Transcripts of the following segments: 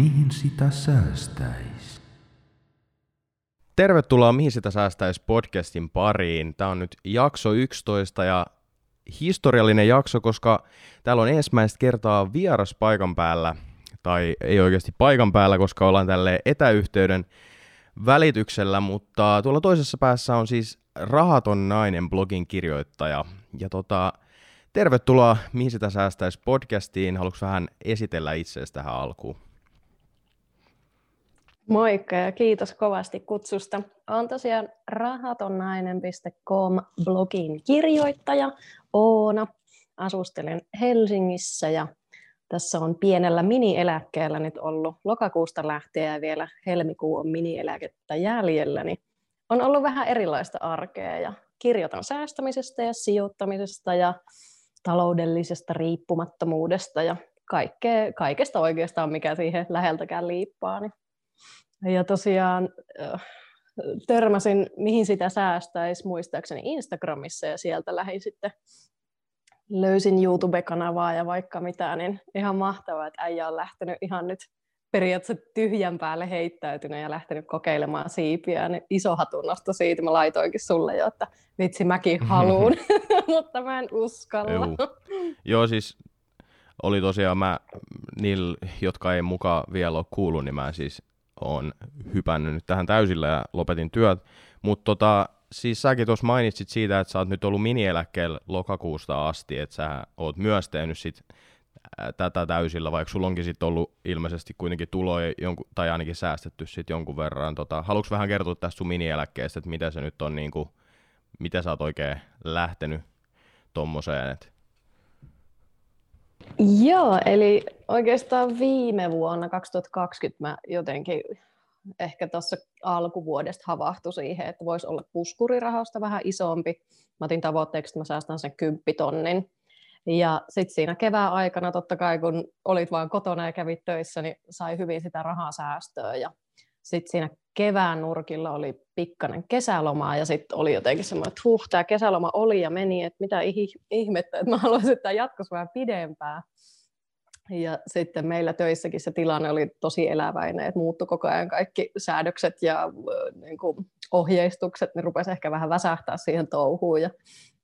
Mihin sitä säästäisi? Tervetuloa Mihin sitä säästäisi podcastin pariin. Tämä on nyt jakso 11 ja historiallinen jakso, koska täällä on ensimmäistä kertaa vieras paikan päällä, tai ei oikeasti paikan päällä, koska ollaan tälle etäyhteyden välityksellä, mutta tuolla toisessa päässä on siis Rahaton nainen blogin kirjoittaja. Ja tota, tervetuloa Mihin sitä säästäisi podcastiin. Haluatko vähän esitellä itseäsi tähän alkuun? Moikka ja kiitos kovasti kutsusta. Olen tosiaan rahatonnainen.com blogin kirjoittaja Oona. Asustelen Helsingissä ja tässä on pienellä minieläkkeellä nyt ollut lokakuusta lähtien ja vielä helmikuu on minieläkettä jäljellä, niin on ollut vähän erilaista arkea ja kirjoitan säästämisestä ja sijoittamisesta ja taloudellisesta riippumattomuudesta ja kaikkea, kaikesta oikeastaan, mikä siihen läheltäkään liippaa. Niin. Ja tosiaan törmäsin, mihin sitä säästäisi muistaakseni Instagramissa ja sieltä lähdin sitten löysin YouTube-kanavaa ja vaikka mitä, niin ihan mahtavaa, että äijä on lähtenyt ihan nyt periaatteessa tyhjän päälle heittäytynyt ja lähtenyt kokeilemaan siipiä. Niin iso hatunnosto siitä, mä laitoinkin sulle jo, että vitsi mäkin haluun, mutta mä en uskalla. Joo. Joo, siis oli tosiaan mä, niillä, jotka ei mukaan vielä ole kuullut, niin mä siis on hypännyt nyt tähän täysillä ja lopetin työt. Mutta tota, siis säkin tuossa mainitsit siitä, että sä oot nyt ollut minieläkkeellä lokakuusta asti, että sä oot myös tehnyt sit tätä täysillä, vaikka sulla onkin sitten ollut ilmeisesti kuitenkin tuloja jonkun, tai ainakin säästetty sit jonkun verran. Tota, haluatko vähän kertoa tästä sun minieläkkeestä, että mitä se nyt on, niin kuin, miten sä oot oikein lähtenyt tommoseen? Et... Joo, eli oikeastaan viime vuonna 2020 mä jotenkin ehkä tuossa alkuvuodesta havahtui siihen, että voisi olla puskurirahasta vähän isompi. Mä otin tavoitteeksi, että mä säästän sen kymppitonnin. Ja sitten siinä kevään aikana totta kai, kun olit vain kotona ja kävit töissä, niin sai hyvin sitä rahaa säästöä. Ja sitten siinä kevään nurkilla oli pikkainen kesälomaa ja sitten oli jotenkin semmoinen, että huh, tämä kesäloma oli ja meni, että mitä ihmettä, että mä haluaisin, että jatkossa vähän pidempään. Ja sitten meillä töissäkin se tilanne oli tosi eläväinen, että muuttui koko ajan kaikki säädökset ja niin kuin ohjeistukset, ne rupesi ehkä vähän väsähtää siihen touhuun. Ja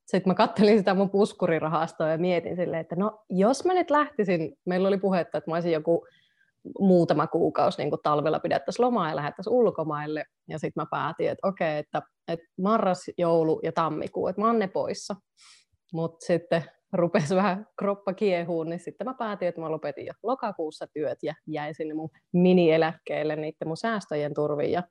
sitten mä kattelin sitä mun puskurirahastoa ja mietin silleen, että no jos mä nyt lähtisin, meillä oli puhetta, että mä olisin joku muutama kuukausi niin talvella pidettäisiin lomaa ja lähdettäisiin ulkomaille. Ja sitten mä päätin, että okei, että, että marras, joulu ja tammikuu, että mä oon ne poissa. Mutta sitten rupesi vähän kroppa kiehuun, niin sitten mä päätin, että mä lopetin jo lokakuussa työt ja jäin sinne mun mini-eläkkeelle niiden mun säästöjen turviin. Ja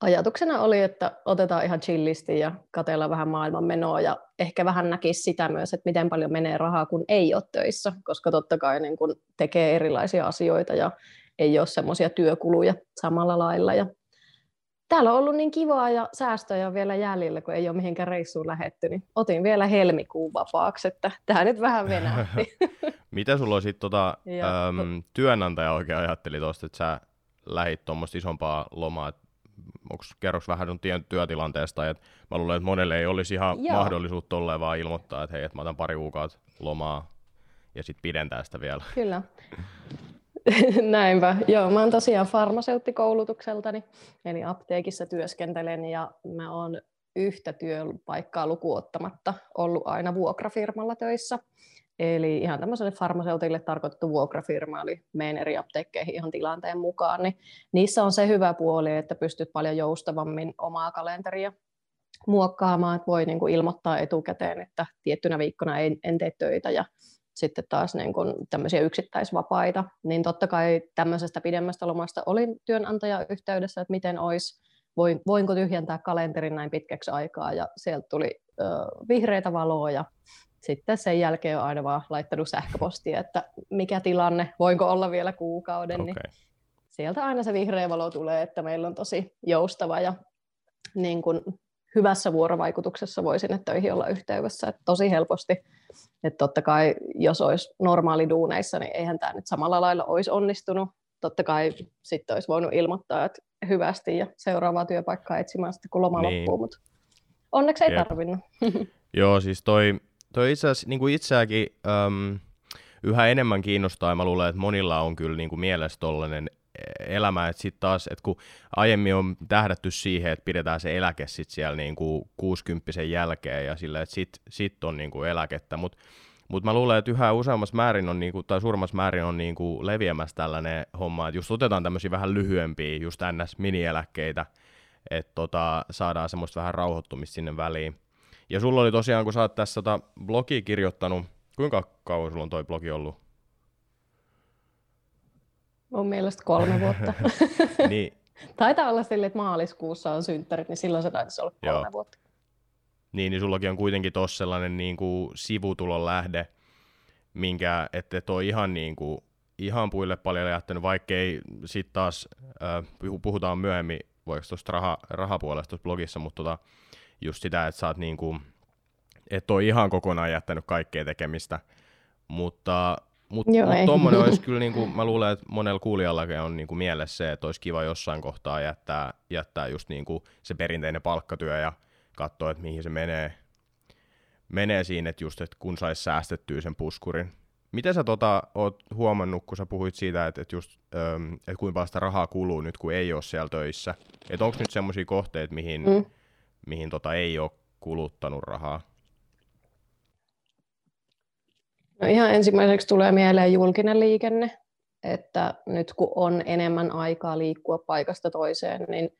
ajatuksena oli, että otetaan ihan chillisti ja katsellaan vähän maailman menoa ja ehkä vähän näkisi sitä myös, että miten paljon menee rahaa, kun ei ole töissä, koska totta kai niin kun tekee erilaisia asioita ja ei ole semmoisia työkuluja samalla lailla. Ja täällä on ollut niin kivaa ja säästöjä on vielä jäljellä, kun ei ole mihinkään reissuun lähetty, niin otin vielä helmikuun vapaaksi, että tämä nyt vähän venähti. Mitä sulla sitten tota, äm, työnantaja oikein ajatteli tuosta, että sä lähit tuommoista isompaa lomaa, onko kerroks vähän sun työtilanteesta, että mä luulen, että monelle ei olisi ihan Joo. mahdollisuutta tolleen vaan ilmoittaa, että hei, että mä otan pari kuukautta lomaa ja sitten pidentää sitä vielä. Kyllä. Näinpä. Joo, mä oon tosiaan farmaseuttikoulutukseltani, eli apteekissa työskentelen ja mä oon yhtä työpaikkaa lukuottamatta ollut aina vuokrafirmalla töissä. Eli ihan tämmöiselle farmaseutille tarkoitettu vuokrafirma, eli menen eri apteekkeihin ihan tilanteen mukaan, niin niissä on se hyvä puoli, että pystyt paljon joustavammin omaa kalenteria muokkaamaan, että voi niin kuin ilmoittaa etukäteen, että tiettynä viikkona en, en tee töitä ja sitten taas niin kuin tämmöisiä yksittäisvapaita, niin totta kai tämmöisestä pidemmästä lomasta olin työnantaja yhteydessä, että miten olisi, voinko tyhjentää kalenterin näin pitkäksi aikaa, ja sieltä tuli ö, vihreitä valoa, ja sitten sen jälkeen on aina vaan laittanut sähköpostia, että mikä tilanne, voinko olla vielä kuukauden, okay. niin sieltä aina se vihreä valo tulee, että meillä on tosi joustava ja niin kuin hyvässä vuorovaikutuksessa voi sinne töihin olla yhteydessä, että tosi helposti. Että totta kai, jos olisi normaali duuneissa, niin eihän tämä nyt samalla lailla olisi onnistunut. Totta kai sitten olisi voinut ilmoittaa, että hyvästi ja seuraavaa työpaikkaa etsimään sitten, kun loma niin. loppuu, mutta onneksi ei Jep. tarvinnut. Joo, siis toi, toi itse asiassa niin kuin itseäkin äm, yhä enemmän kiinnostaa, ja mä luulen, että monilla on kyllä niin kuin mielessä tollainen elämä, että sitten taas, että kun aiemmin on tähdätty siihen, että pidetään se eläke sitten siellä niin kuin 60 jälkeen, ja sillä, että sitten sit on niin kuin eläkettä, mutta mutta mä luulen, että yhä useammassa määrin on, niinku, tai suuremmassa määrin on niinku leviämässä tällainen homma, että just otetaan tämmöisiä vähän lyhyempiä, just ns-minieläkkeitä, että tota, saadaan semmoista vähän rauhoittumista sinne väliin. Ja sulla oli tosiaan, kun sä oot tässä tota blogia kirjoittanut, kuinka kauan sulla on toi blogi ollut? Mun mielestä kolme vuotta. niin. Taitaa olla sille, että maaliskuussa on synttärit, niin silloin se taisi olla kolme Joo. vuotta. Niin, niin sullakin on kuitenkin tuossa sellainen niin kuin sivutulon lähde, minkä ette toi ihan, niin kuin, ihan puille paljon jättänyt, vaikkei sitten taas, äh, puhutaan myöhemmin, voiko tuosta raha, rahapuolesta tuossa blogissa, mutta tota, just sitä, että sä oot niin kuin, et ole ihan kokonaan jättänyt kaikkea tekemistä, mutta mutta mut tuommoinen olisi kyllä, niin kuin, mä luulen, että monella kuulijallakin on niin kuin mielessä se, että olisi kiva jossain kohtaa jättää, jättää just niin kuin se perinteinen palkkatyö ja katsoa, että mihin se menee, menee siinä, että just, että kun saisi säästettyä sen puskurin. Miten sä tota, oot huomannut, kun sä puhuit siitä, että, että, just, ähm, että kuinka paljon sitä rahaa kuluu nyt, kun ei ole siellä töissä? Että onko nyt semmoisia kohteita, mihin, mm. Mihin tota ei ole kuluttanut rahaa? No ihan ensimmäiseksi tulee mieleen julkinen liikenne, että nyt kun on enemmän aikaa liikkua paikasta toiseen, niin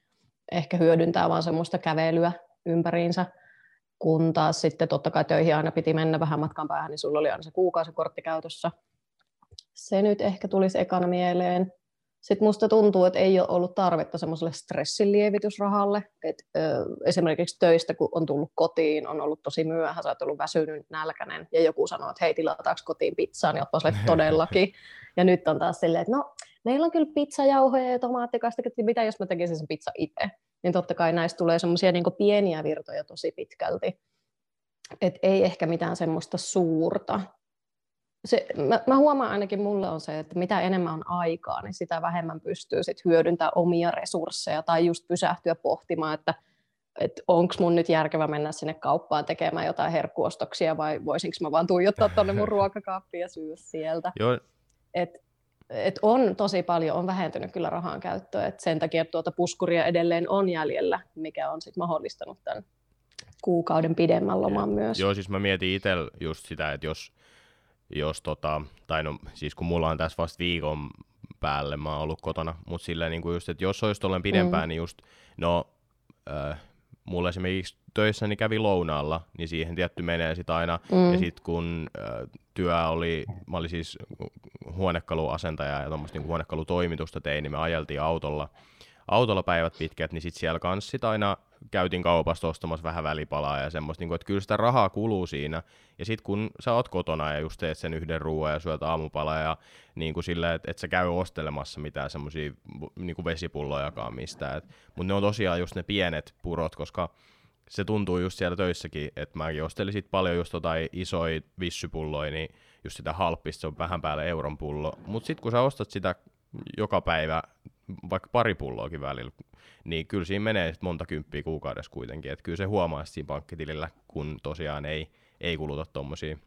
ehkä hyödyntää vaan semmoista kävelyä ympäriinsä, kun taas sitten totta kai töihin aina piti mennä vähän matkan päähän, niin sulla oli aina se kuukausikortti käytössä. Se nyt ehkä tulisi ekana mieleen. Sitten musta tuntuu, että ei ole ollut tarvetta semmoiselle stressinlievitysrahalle. Et, ö, esimerkiksi töistä, kun on tullut kotiin, on ollut tosi myöhä, sä oot ollut väsynyt, nälkäinen, ja joku sanoo, että hei, tilataanko kotiin pizzaa, niin ottaisi todellakin. Ja nyt on taas silleen, että no, meillä on kyllä pizzajauhoja ja tomaattikastiketta, mitä jos mä tekisin sen pizza itse? Niin totta kai näistä tulee semmoisia niin pieniä virtoja tosi pitkälti. Et ei ehkä mitään semmoista suurta se, mä, mä huomaan ainakin mulle on se, että mitä enemmän on aikaa, niin sitä vähemmän pystyy sit hyödyntämään omia resursseja tai just pysähtyä pohtimaan, että että onko mun nyt järkevä mennä sinne kauppaan tekemään jotain herkkuostoksia vai voisinko mä vaan tuijottaa tuonne mun ruokakaappiin ja syödä sieltä. Joo. Et, et on tosi paljon, on vähentynyt kyllä rahan käyttöä, et sen takia tuota puskuria edelleen on jäljellä, mikä on sit mahdollistanut tämän kuukauden pidemmän loman ja, myös. Joo, siis mä mietin itse just sitä, että jos, jos tota, tai no siis kun mulla on tässä vasta viikon päälle, mä oon ollut kotona, mutta silleen niin kuin just, että jos olisi tolleen pidempään, mm. niin just, no, äh, mulla esimerkiksi töissäni kävi lounaalla, niin siihen tietty menee sitten aina, mm. ja sitten kun äh, työ oli, mä olin siis huonekaluasentaja ja tuommoista niin huonekalutoimitusta tein, niin me ajeltiin autolla, autolla päivät pitkät, niin sitten siellä kanssa sit aina käytin kaupasta ostamassa vähän välipalaa ja semmoista, niin kuin, että kyllä sitä rahaa kuluu siinä. Ja sitten kun sä oot kotona ja just teet sen yhden ruoan ja syöt aamupalaa ja niin kuin silleen, että et sä käy ostelemassa mitään semmoisia niin kuin vesipullojakaan mistään. Mutta ne on tosiaan just ne pienet purot, koska se tuntuu just siellä töissäkin, että mäkin ostelin sit paljon just jotain isoja vissypulloja, niin just sitä halppista, se on vähän päälle euron pullo. Mutta sitten kun sä ostat sitä joka päivä, vaikka pari pulloakin välillä, niin kyllä siinä menee monta kymppiä kuukaudessa kuitenkin. Että kyllä se huomaa siinä pankkitilillä, kun tosiaan ei, ei kuluta tuommoisia.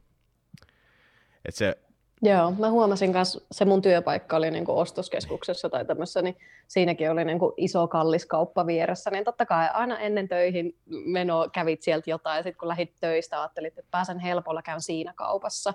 Se, Joo, mä huomasin myös, se mun työpaikka oli niin ostoskeskuksessa tai tämmössä, niin siinäkin oli niin iso kallis kauppa vieressä, niin totta kai aina ennen töihin meno kävit sieltä jotain, ja sitten kun lähit töistä, ajattelit, että pääsen helpolla, käyn siinä kaupassa,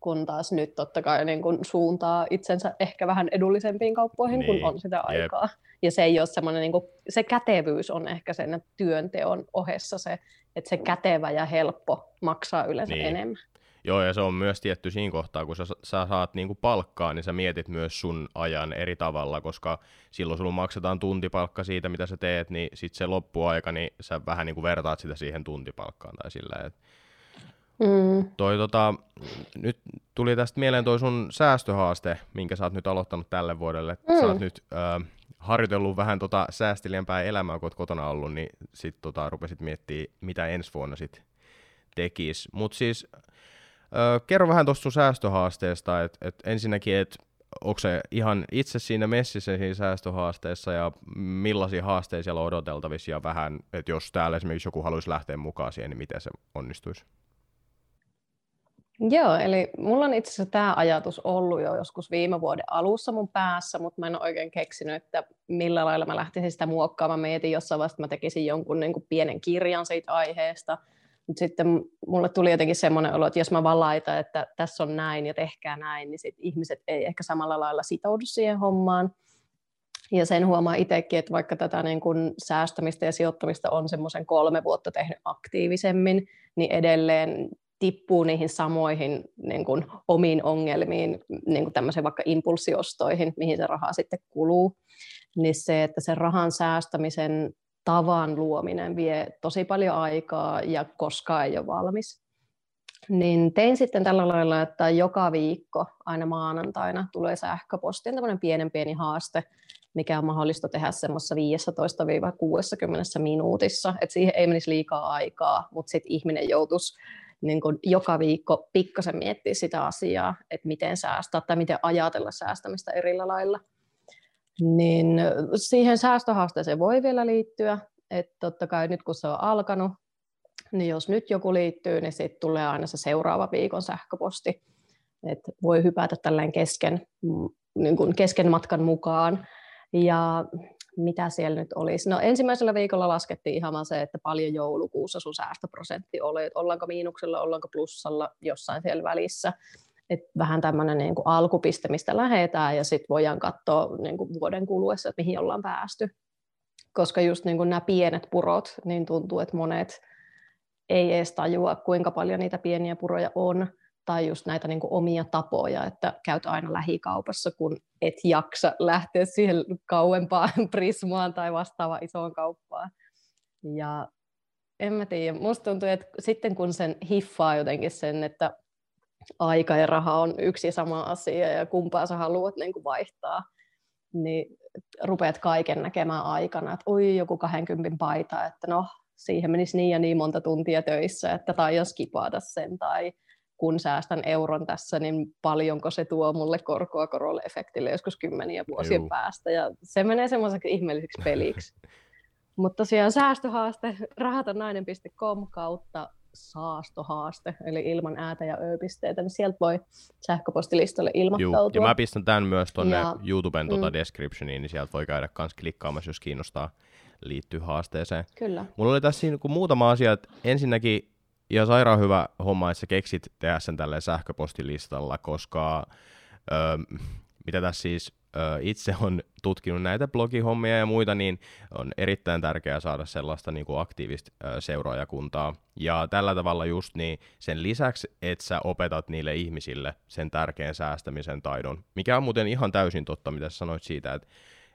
kun taas nyt totta kai niin kun suuntaa itsensä ehkä vähän edullisempiin kauppoihin, niin. kun on sitä aikaa. Jep. Ja se ei ole semmoinen, niin se kätevyys on ehkä sen työnteon ohessa se, että se kätevä ja helppo maksaa yleensä niin. enemmän. Joo, ja se on myös tietty siinä kohtaa, kun sä, sä saat niinku palkkaa, niin sä mietit myös sun ajan eri tavalla, koska silloin sulla maksetaan tuntipalkka siitä, mitä sä teet, niin sitten se loppuaika, niin sä vähän niinku vertaat sitä siihen tuntipalkkaan tai sillä, että Mm. Toi, tota, nyt tuli tästä mieleen toi sun säästöhaaste, minkä sä oot nyt aloittanut tälle vuodelle. Mm. Sä oot nyt äh, harjoitellut vähän tota säästeliämpää elämää, kun oot kotona ollut, niin sit tota, rupesit miettimään, mitä ensi vuonna sit tekis. Mut siis äh, kerro vähän tuosta sun säästöhaasteesta, että et ensinnäkin, että onko se ihan itse siinä messissä siinä säästöhaasteessa ja millaisia haasteita siellä on odoteltavissa ja vähän, että jos täällä esimerkiksi joku haluaisi lähteä mukaan siihen, niin miten se onnistuisi? Joo, eli mulla on itse asiassa tämä ajatus ollut jo joskus viime vuoden alussa mun päässä, mutta mä en ole oikein keksinyt, että millä lailla mä lähtisin sitä muokkaamaan. Mä mietin jossain vaiheessa, että mä tekisin jonkun niin kuin pienen kirjan siitä aiheesta, mutta sitten mulle tuli jotenkin semmoinen olo, että jos mä vaan laitan, että tässä on näin ja tehkää näin, niin sit ihmiset ei ehkä samalla lailla sitoudu siihen hommaan. Ja sen huomaa itsekin, että vaikka tätä niin kun säästämistä ja sijoittamista on semmoisen kolme vuotta tehnyt aktiivisemmin, niin edelleen tippuu niihin samoihin niin kuin, omiin ongelmiin, niin kuin tämmöisiin vaikka impulssiostoihin, mihin se raha sitten kuluu, niin se, että sen rahan säästämisen tavan luominen vie tosi paljon aikaa ja koskaan ei ole valmis. Niin tein sitten tällä lailla, että joka viikko aina maanantaina tulee sähköpostiin tämmöinen pienen pieni haaste, mikä on mahdollista tehdä semmoisessa 15-60 minuutissa, että siihen ei menisi liikaa aikaa, mutta sitten ihminen joutuisi niin kuin joka viikko pikkasen miettiä sitä asiaa, että miten säästää tai miten ajatella säästämistä eri lailla. Niin siihen säästöhaasteeseen voi vielä liittyä, että totta kai nyt kun se on alkanut, niin jos nyt joku liittyy, niin sitten tulee aina se seuraava viikon sähköposti, että voi hypätä tällainen kesken, mm, niin kesken matkan mukaan. Ja mitä siellä nyt olisi. No ensimmäisellä viikolla laskettiin ihan vaan se, että paljon joulukuussa sun säästöprosentti oli, että ollaanko miinuksella, ollaanko plussalla jossain siellä välissä. Et vähän tämmöinen niin alkupiste, mistä lähdetään ja sitten voidaan katsoa niin kuin vuoden kuluessa, että mihin ollaan päästy. Koska just niin nämä pienet purot, niin tuntuu, että monet ei edes tajua, kuinka paljon niitä pieniä puroja on tai just näitä niin omia tapoja, että käyt aina lähikaupassa, kun et jaksa lähteä siihen kauempaan Prismaan tai vastaavaan isoon kauppaan. Ja en mä tiedä, musta tuntuu, että sitten kun sen hiffaa jotenkin sen, että aika ja raha on yksi ja sama asia ja kumpaa sä haluat niin kuin vaihtaa, niin rupeat kaiken näkemään aikana, että oi joku 20 paita, että no siihen menisi niin ja niin monta tuntia töissä, että tai jos kipata sen, tai kun säästän euron tässä, niin paljonko se tuo mulle korkoa korolle efektille joskus kymmeniä vuosien Juu. päästä. Ja se menee semmoiseksi ihmeelliseksi peliksi. Mutta tosiaan säästöhaaste rahatonainen.com kautta saastohaaste, eli ilman äätä ja ö-pisteitä, niin sieltä voi sähköpostilistalle ilmoittautua. Juu, ja mä pistän tämän myös tuonne ja, YouTuben tuota mm. descriptioniin, niin sieltä voi käydä myös klikkaamassa, jos kiinnostaa liittyy haasteeseen. Kyllä. Mulla oli tässä niin muutama asia, että ensinnäkin ja sairaan hyvä homma, että sä keksit tehdä sen tälleen sähköpostilistalla, koska öö, mitä tässä siis öö, itse on tutkinut näitä blogihommia ja muita, niin on erittäin tärkeää saada sellaista niin kuin aktiivista öö, seuraajakuntaa. Ja tällä tavalla just niin sen lisäksi, että sä opetat niille ihmisille sen tärkeän säästämisen taidon, mikä on muuten ihan täysin totta, mitä sä sanoit siitä, että,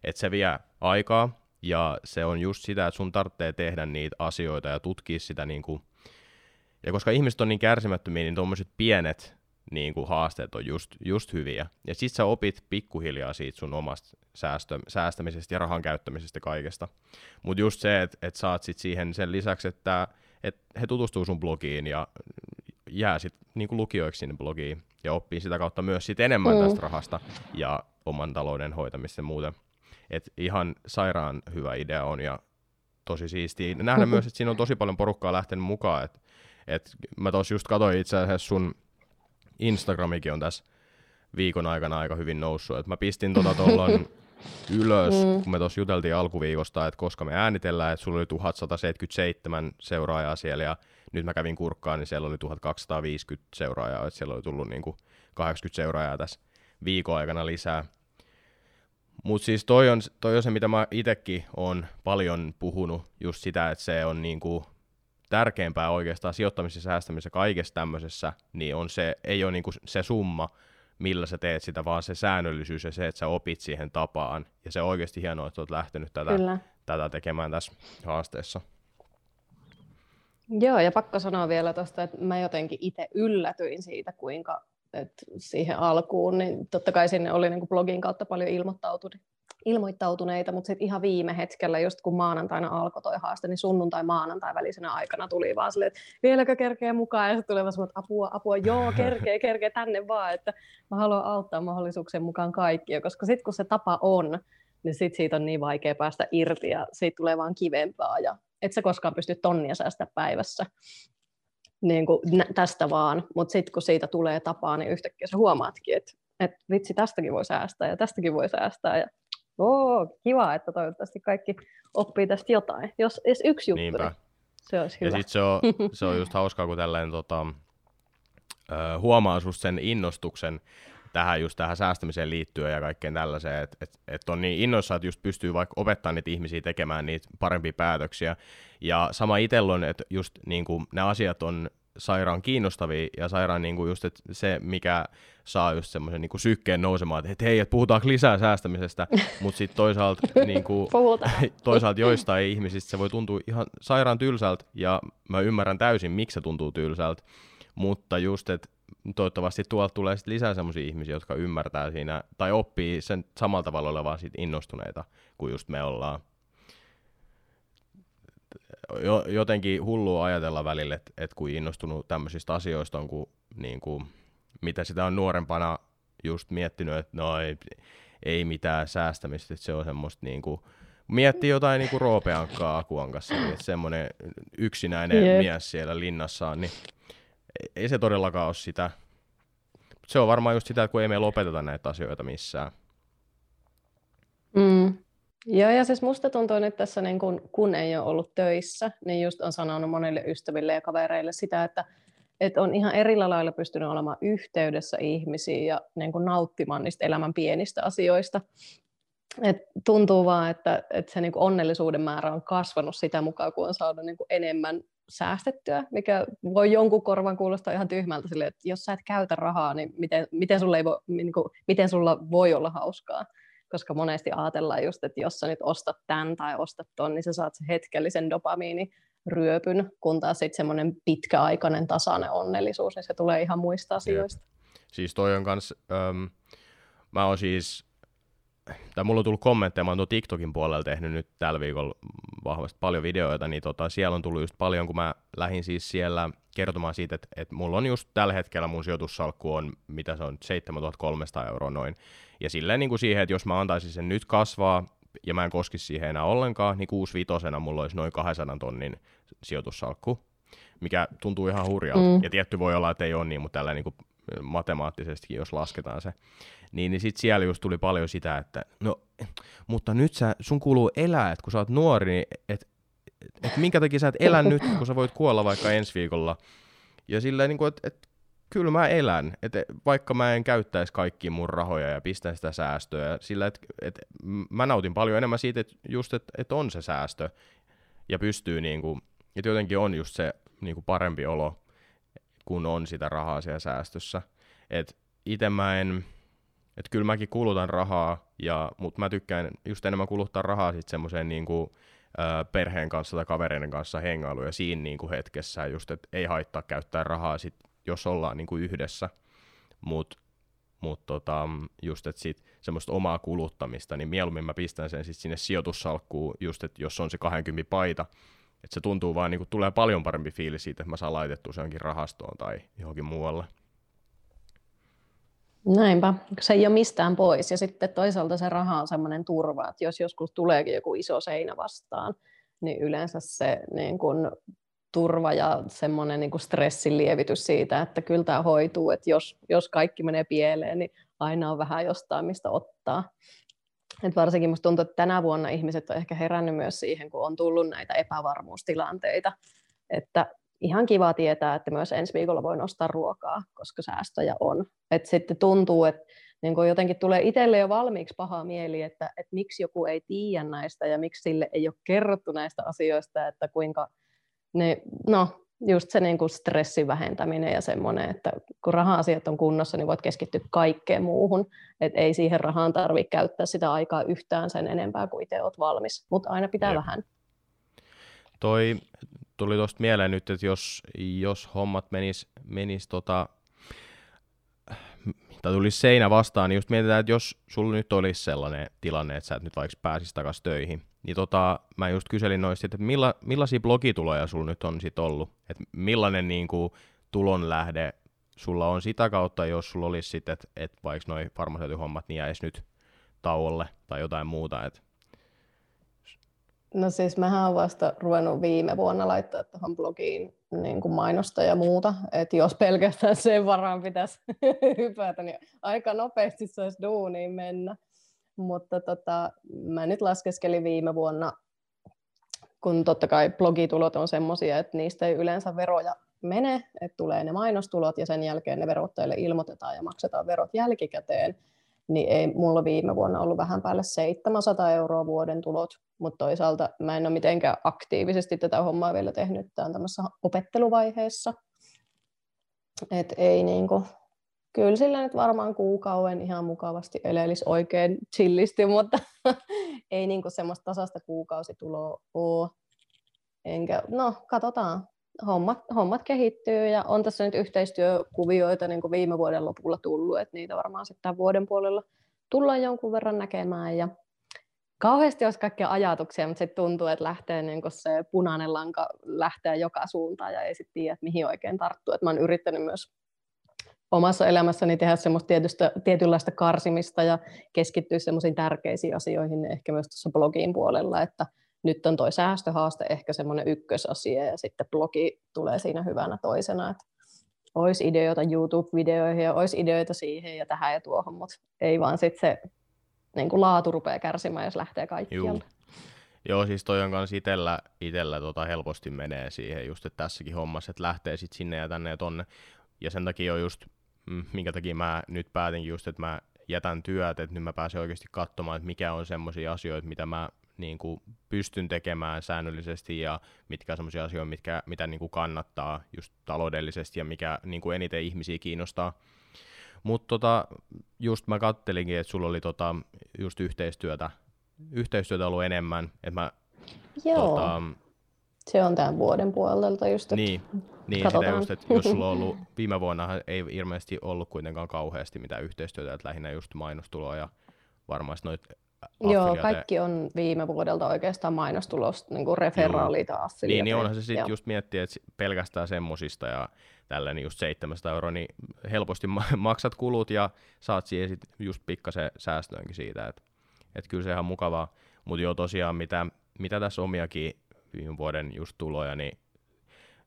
että se vie aikaa, ja se on just sitä, että sun tarvitsee tehdä niitä asioita ja tutkia sitä niin kuin ja koska ihmiset on niin kärsimättömiä, niin tuommoiset pienet niin kuin haasteet on just, just hyviä. Ja sit sä opit pikkuhiljaa siitä sun omasta säästö, säästämisestä ja rahan käyttämisestä kaikesta. Mutta just se, että et saat sit siihen sen lisäksi, että et he tutustuu sun blogiin ja jää sit niin kuin lukijoiksi sinne blogiin ja oppii sitä kautta myös sit enemmän mm. tästä rahasta ja oman talouden hoitamista ja muuta. Et ihan sairaan hyvä idea on ja tosi siistiä. Nähdä mm-hmm. myös, että siinä on tosi paljon porukkaa lähtenyt mukaan, että et mä tos just katsoin itse asiassa sun Instagramikin on tässä viikon aikana aika hyvin noussut. Et mä pistin tota tuolloin ylös, mm. kun me tuossa juteltiin alkuviikosta, että koska me äänitellään, että sulla oli 1177 seuraajaa siellä ja nyt mä kävin kurkkaan, niin siellä oli 1250 seuraajaa, että siellä oli tullut niinku 80 seuraajaa tässä viikon aikana lisää. Mutta siis toi on, toi on se, mitä mä itekin on paljon puhunut, just sitä, että se on niinku tärkeämpää oikeastaan sijoittamisessa, säästämisessä, kaikessa tämmöisessä, niin on se, ei ole niinku se summa, millä sä teet sitä, vaan se säännöllisyys ja se, että sä opit siihen tapaan. Ja se on oikeasti hienoa, että olet lähtenyt tätä, tätä tekemään tässä haasteessa. Joo, ja pakko sanoa vielä tuosta, että mä jotenkin itse yllätyin siitä, kuinka että siihen alkuun, niin totta kai sinne oli niin blogin kautta paljon ilmoittautunut, ilmoittautuneita, mutta sitten ihan viime hetkellä, just kun maanantaina alkoi toi haaste, niin sunnuntai-maanantai välisenä aikana tuli vaan silleen, että vieläkö kerkeä mukaan, ja sitten vaan että apua, apua, joo, kerkeä, kerkeä tänne vaan, että mä haluan auttaa mahdollisuuksien mukaan kaikkia, koska sitten kun se tapa on, niin sit siitä on niin vaikea päästä irti, ja siitä tulee vaan kivempaa, ja et sä koskaan pysty tonnia säästä päivässä. niin kuin tästä vaan, mutta sitten kun siitä tulee tapaa, niin yhtäkkiä sä huomaatkin, että et vitsi, tästäkin voi säästää ja tästäkin voi säästää ja oo, kiva, että toivottavasti kaikki oppii tästä jotain. Jos edes yksi juttu, Niinpä. niin se olisi hyvä. Ja sitten se on, se on just hauskaa, kun tälleen tota, huomaa just sen innostuksen tähän just tähän säästämiseen liittyen ja kaikkeen tällaiseen, että et, et on niin innoissa, että just pystyy vaikka opettamaan niitä ihmisiä tekemään niitä parempia päätöksiä. Ja sama itsellä on, että just niin kuin, ne asiat on sairaan kiinnostavia ja sairaan niin kuin just että se, mikä saa just semmoisen niin kuin sykkeen nousemaan, että hei, että puhutaanko lisää säästämisestä, mutta sitten toisaalta, niin kuin, toisaalta joistain ihmisistä se voi tuntua ihan sairaan tylsältä ja mä ymmärrän täysin, miksi se tuntuu tylsältä, mutta just, että toivottavasti tuolta tulee sit lisää sellaisia ihmisiä, jotka ymmärtää siinä tai oppii sen samalla tavalla olevan sit innostuneita kuin just me ollaan. Jo, jotenkin hullua ajatella välillä, että et kun innostunut tämmöisistä asioista on, kun, niin kuin, mitä sitä on nuorempana just miettinyt, että no ei, ei mitään säästämistä, että se on semmoista niin kuin, miettii jotain niin kuin roopeankkaa Akuan kanssa, niin että semmoinen yksinäinen yep. mies siellä linnassaan, niin ei se todellakaan ole sitä. Se on varmaan just sitä, kun ei me lopeteta näitä asioita missään. Mm. Joo, ja siis musta tuntuu nyt tässä, niin kun, kun ei ole ollut töissä, niin just on sanonut monille ystäville ja kavereille sitä, että, että on ihan erillä lailla pystynyt olemaan yhteydessä ihmisiin ja niin kuin nauttimaan niistä elämän pienistä asioista. Et tuntuu vaan, että, että se niin onnellisuuden määrä on kasvanut sitä mukaan, kun on saanut niin enemmän säästettyä, mikä voi jonkun korvan kuulostaa ihan tyhmältä sille, että jos sä et käytä rahaa, niin miten, miten, sulla, ei voi, niin kuin, miten sulla voi olla hauskaa? Koska monesti ajatellaan just, että jos sä nyt ostat tämän tai ostat ton, niin sä saat se hetkellisen dopamiini ryöpyn, kun taas sitten semmoinen pitkäaikainen tasainen onnellisuus, niin se tulee ihan muista asioista. Jep. Siis toi on kans, ähm, mä oon siis tai mulla on tullut kommentteja, mä oon TikTokin puolella tehnyt nyt tällä viikolla vahvasti paljon videoita, niin tota, siellä on tullut just paljon, kun mä lähdin siis siellä kertomaan siitä, että, että mulla on just tällä hetkellä mun sijoitussalkku on, mitä se on, 7300 euroa noin. Ja silleen niin kuin siihen, että jos mä antaisin sen nyt kasvaa, ja mä en koskisi siihen enää ollenkaan, niin 65 mulla olisi noin 200 tonnin sijoitussalkku, mikä tuntuu ihan hurjalta. Mm. Ja tietty voi olla, että ei ole niin, mutta tällä niin kuin matemaattisestikin, jos lasketaan se. Niin, niin sitten siellä just tuli paljon sitä, että no, mutta nyt sä, sun kuuluu elää, että kun sä oot nuori, niin et, et, et minkä takia sä et elä nyt, kun sä voit kuolla vaikka ensi viikolla. Ja silleen, niin että et, kyllä mä elän, että vaikka mä en käyttäisi kaikki mun rahoja ja pistän sitä säästöä, sillä että et, mä nautin paljon enemmän siitä, että just, että et on se säästö ja pystyy niin kuin, että jotenkin on just se niin kuin parempi olo, kun on sitä rahaa siellä säästössä. Että itse mä en, että kyllä mäkin kulutan rahaa, ja, mutta mä tykkään just enemmän kuluttaa rahaa sitten semmoiseen niin kuin, perheen kanssa tai kavereiden kanssa hengailu ja siinä niin kuin hetkessä just, että ei haittaa käyttää rahaa sit, jos ollaan niin kuin yhdessä, mutta mut tota, just, että sit semmoista omaa kuluttamista, niin mieluummin mä pistän sen sit sinne sijoitussalkkuun, just, että jos on se 20 paita, että se tuntuu vaan, niin kuin tulee paljon parempi fiilis siitä, että mä saan laitettua se johonkin rahastoon tai johonkin muualle. Näinpä, se ei ole mistään pois. Ja sitten toisaalta se raha on sellainen turva, että jos joskus tuleekin joku iso seinä vastaan, niin yleensä se niin kuin, turva ja semmoinen niin kuin stressin lievitys siitä, että kyllä tämä hoituu, että jos, jos kaikki menee pieleen, niin aina on vähän jostain, mistä ottaa. Et varsinkin minusta tuntuu, että tänä vuonna ihmiset on ehkä herännyt myös siihen, kun on tullut näitä epävarmuustilanteita, että ihan kiva tietää, että myös ensi viikolla voi nostaa ruokaa, koska säästöjä on. Et sitten tuntuu, että niin kun jotenkin tulee itselle jo valmiiksi paha mieli, että, että miksi joku ei tiedä näistä ja miksi sille ei ole kerrottu näistä asioista, että kuinka ne, no just se niin kuin stressin vähentäminen ja semmoinen, että kun raha-asiat on kunnossa, niin voit keskittyä kaikkeen muuhun. Et ei siihen rahaan tarvitse käyttää sitä aikaa yhtään sen enempää kuin itse olet valmis, mutta aina pitää Jep. vähän. Toi tuli tuosta mieleen nyt, että jos, jos hommat menis, menis tota, tai tulisi seinä vastaan, niin just mietitään, että jos sulla nyt olisi sellainen tilanne, että sä et nyt vaikka pääsisi takaisin töihin, niin tota, mä just kyselin noista, että milla, millaisia blogituloja sulla nyt on sit ollut, että millainen niin kuin, tulonlähde sulla on sitä kautta, jos sulla olisi sitten, että et vaikka noi farmaseutin hommat niin jäisi nyt tauolle tai jotain muuta, että No siis mähän olen vasta ruvennut viime vuonna laittaa tuohon blogiin niin kuin mainosta ja muuta, että jos pelkästään sen varaan pitäisi hypätä, niin aika nopeasti saisi duuniin mennä. Mutta tota, mä nyt laskeskelin viime vuonna, kun totta kai blogitulot on semmoisia, että niistä ei yleensä veroja mene, että tulee ne mainostulot ja sen jälkeen ne verottajille ilmoitetaan ja maksetaan verot jälkikäteen, niin ei mulla viime vuonna ollut vähän päälle 700 euroa vuoden tulot, mutta toisaalta mä en ole mitenkään aktiivisesti tätä hommaa vielä tehnyt, tämä on tämmöisessä opetteluvaiheessa, et ei niinku, kyllä sillä nyt varmaan kuukauden ihan mukavasti elelisi oikein chillisti, mutta ei niinku semmoista tasasta kuukausituloa ole. Enkä, no katsotaan, hommat, hommat kehittyy ja on tässä nyt yhteistyökuvioita niin kuin viime vuoden lopulla tullut, että niitä varmaan sitten tämän vuoden puolella tullaan jonkun verran näkemään ja kauheasti olisi kaikkia ajatuksia, mutta sitten tuntuu, että lähtee niin se punainen lanka lähtee joka suuntaan ja ei sitten tiedä, että mihin oikein tarttuu. Et mä oon yrittänyt myös omassa elämässäni tehdä semmoista tietystä, tietynlaista karsimista ja keskittyä semmoisiin tärkeisiin asioihin ehkä myös tuossa blogin puolella, että nyt on toi säästöhaaste ehkä semmoinen ykkösasia ja sitten blogi tulee siinä hyvänä toisena, että olisi ideoita YouTube-videoihin ja olisi ideoita siihen ja tähän ja tuohon, mutta ei vaan sitten se niin kuin laatu rupeaa kärsimään, jos lähtee kaikkialta. Joo, siis toi on kanssa itellä, itellä tota helposti menee siihen just, että tässäkin hommassa, että lähtee sitten sinne ja tänne ja tonne. Ja sen takia on just, mm, minkä takia mä nyt päätinkin just, että mä jätän työt, että nyt mä pääsen oikeasti katsomaan, että mikä on semmoisia asioita, mitä mä niin kuin pystyn tekemään säännöllisesti ja mitkä on sellaisia asioita, mitkä, mitä niin kuin kannattaa just taloudellisesti ja mikä niin kuin eniten ihmisiä kiinnostaa. Mutta tota, just mä kattelinkin, että sulla oli tota, just yhteistyötä, yhteistyötä ollut enemmän. Että mä, Joo, tota, se on tämän vuoden puolelta just, että Niin, niin sitä just, että jos sulla on ollut, viime vuonna ei ilmeisesti ollut kuitenkaan kauheasti mitään yhteistyötä, että lähinnä just mainostuloa ja varmasti noit Joo, kaikki on viime vuodelta oikeastaan mainostulosta, niin kuin referaalit ja Niin, niin onhan se sitten just miettiä, että pelkästään semmosista ja tällä niin just 700 euroa, niin helposti maksat kulut ja saat siihen sit just pikkasen säästöönkin siitä, että et kyllä se ihan mukavaa. Mutta joo tosiaan, mitä, mitä tässä omiakin viime vuoden just tuloja, niin